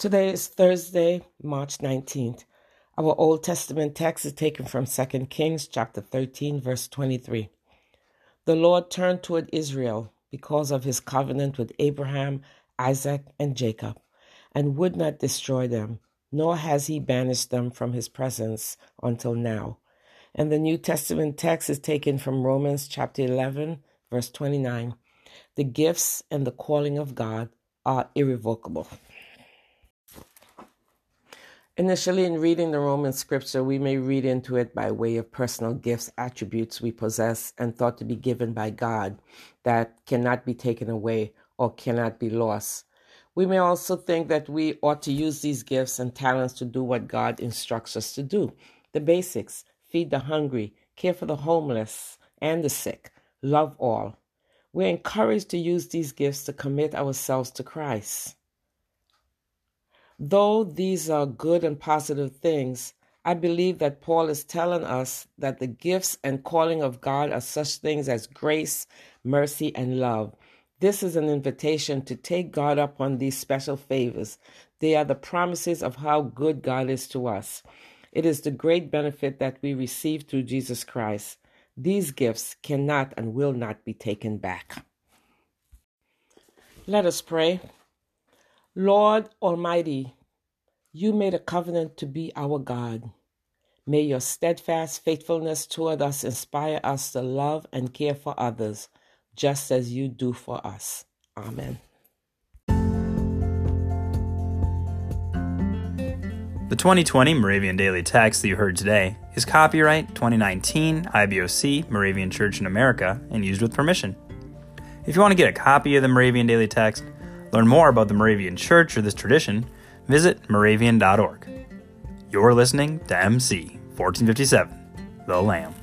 Today is Thursday, March 19th. Our Old Testament text is taken from 2 Kings chapter 13 verse 23. The Lord turned toward Israel because of his covenant with Abraham, Isaac, and Jacob, and would not destroy them, nor has he banished them from his presence until now. And the New Testament text is taken from Romans chapter 11 verse 29. The gifts and the calling of God are irrevocable. Initially, in reading the Roman scripture, we may read into it by way of personal gifts, attributes we possess, and thought to be given by God that cannot be taken away or cannot be lost. We may also think that we ought to use these gifts and talents to do what God instructs us to do the basics feed the hungry, care for the homeless and the sick, love all. We're encouraged to use these gifts to commit ourselves to Christ. Though these are good and positive things, I believe that Paul is telling us that the gifts and calling of God are such things as grace, mercy, and love. This is an invitation to take God up on these special favors. They are the promises of how good God is to us. It is the great benefit that we receive through Jesus Christ. These gifts cannot and will not be taken back. Let us pray. Lord Almighty, you made a covenant to be our God. May your steadfast faithfulness toward us inspire us to love and care for others, just as you do for us. Amen. The 2020 Moravian Daily Text that you heard today is copyright 2019 IBOC Moravian Church in America and used with permission. If you want to get a copy of the Moravian Daily Text, learn more about the Moravian Church or this tradition, visit moravian.org. You're listening to MC 1457, The Lamb.